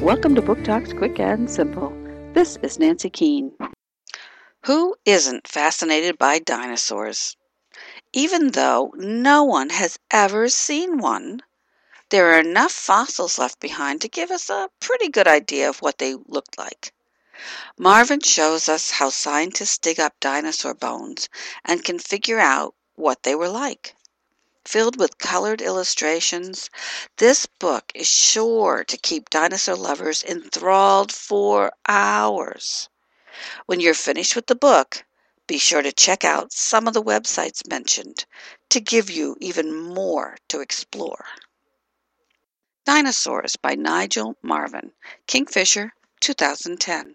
Welcome to Book Talks Quick and Simple. This is Nancy Keene. Who isn't fascinated by dinosaurs? Even though no one has ever seen one, there are enough fossils left behind to give us a pretty good idea of what they looked like. Marven shows us how scientists dig up dinosaur bones and can figure out what they were like. Filled with colored illustrations, this book is sure to keep dinosaur lovers enthralled for hours. When you're finished with the book, be sure to check out some of the websites mentioned to give you even more to explore. Dinosaurs by Nigel Marven, Kingfisher, 2010.